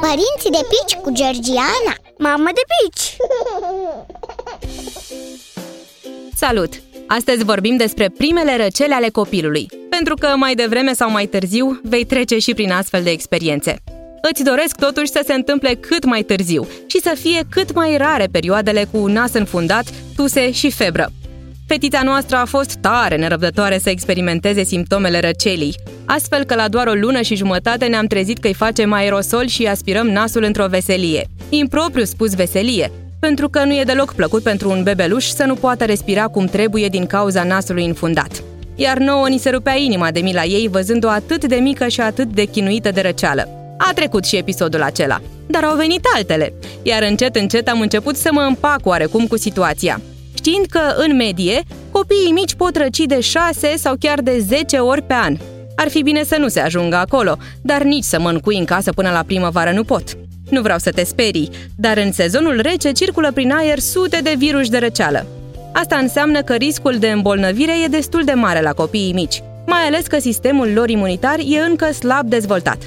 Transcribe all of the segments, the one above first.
Părinții de pici cu Georgiana Mamă de pici! Salut! Astăzi vorbim despre primele răcele ale copilului, pentru că mai devreme sau mai târziu vei trece și prin astfel de experiențe. Îți doresc totuși să se întâmple cât mai târziu și să fie cât mai rare perioadele cu nas înfundat, tuse și febră. Fetița noastră a fost tare nerăbdătoare să experimenteze simptomele răcelii, astfel că la doar o lună și jumătate ne-am trezit că îi facem aerosol și aspirăm nasul într-o veselie. Impropriu spus veselie, pentru că nu e deloc plăcut pentru un bebeluș să nu poată respira cum trebuie din cauza nasului înfundat. Iar nouă ni se rupea inima de mila ei văzând-o atât de mică și atât de chinuită de răceală. A trecut și episodul acela, dar au venit altele, iar încet încet am început să mă împac oarecum cu situația știind că, în medie, copiii mici pot răci de 6 sau chiar de 10 ori pe an. Ar fi bine să nu se ajungă acolo, dar nici să mă încui în casă până la primăvară nu pot. Nu vreau să te sperii, dar în sezonul rece circulă prin aer sute de virus de răceală. Asta înseamnă că riscul de îmbolnăvire e destul de mare la copiii mici, mai ales că sistemul lor imunitar e încă slab dezvoltat.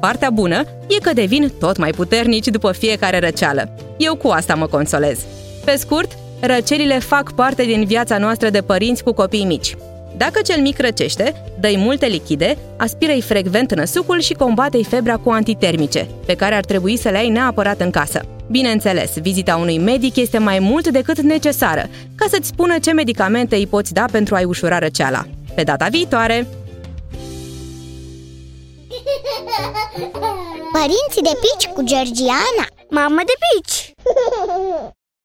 Partea bună e că devin tot mai puternici după fiecare răceală. Eu cu asta mă consolez. Pe scurt, Răcelile fac parte din viața noastră de părinți cu copii mici. Dacă cel mic răcește, dă multe lichide, aspiră-i frecvent năsucul și combate-i febra cu antitermice, pe care ar trebui să le ai neapărat în casă. Bineînțeles, vizita unui medic este mai mult decât necesară, ca să-ți spună ce medicamente îi poți da pentru a-i ușura răceala. Pe data viitoare! Părinții de pici cu Georgiana Mamă de pici!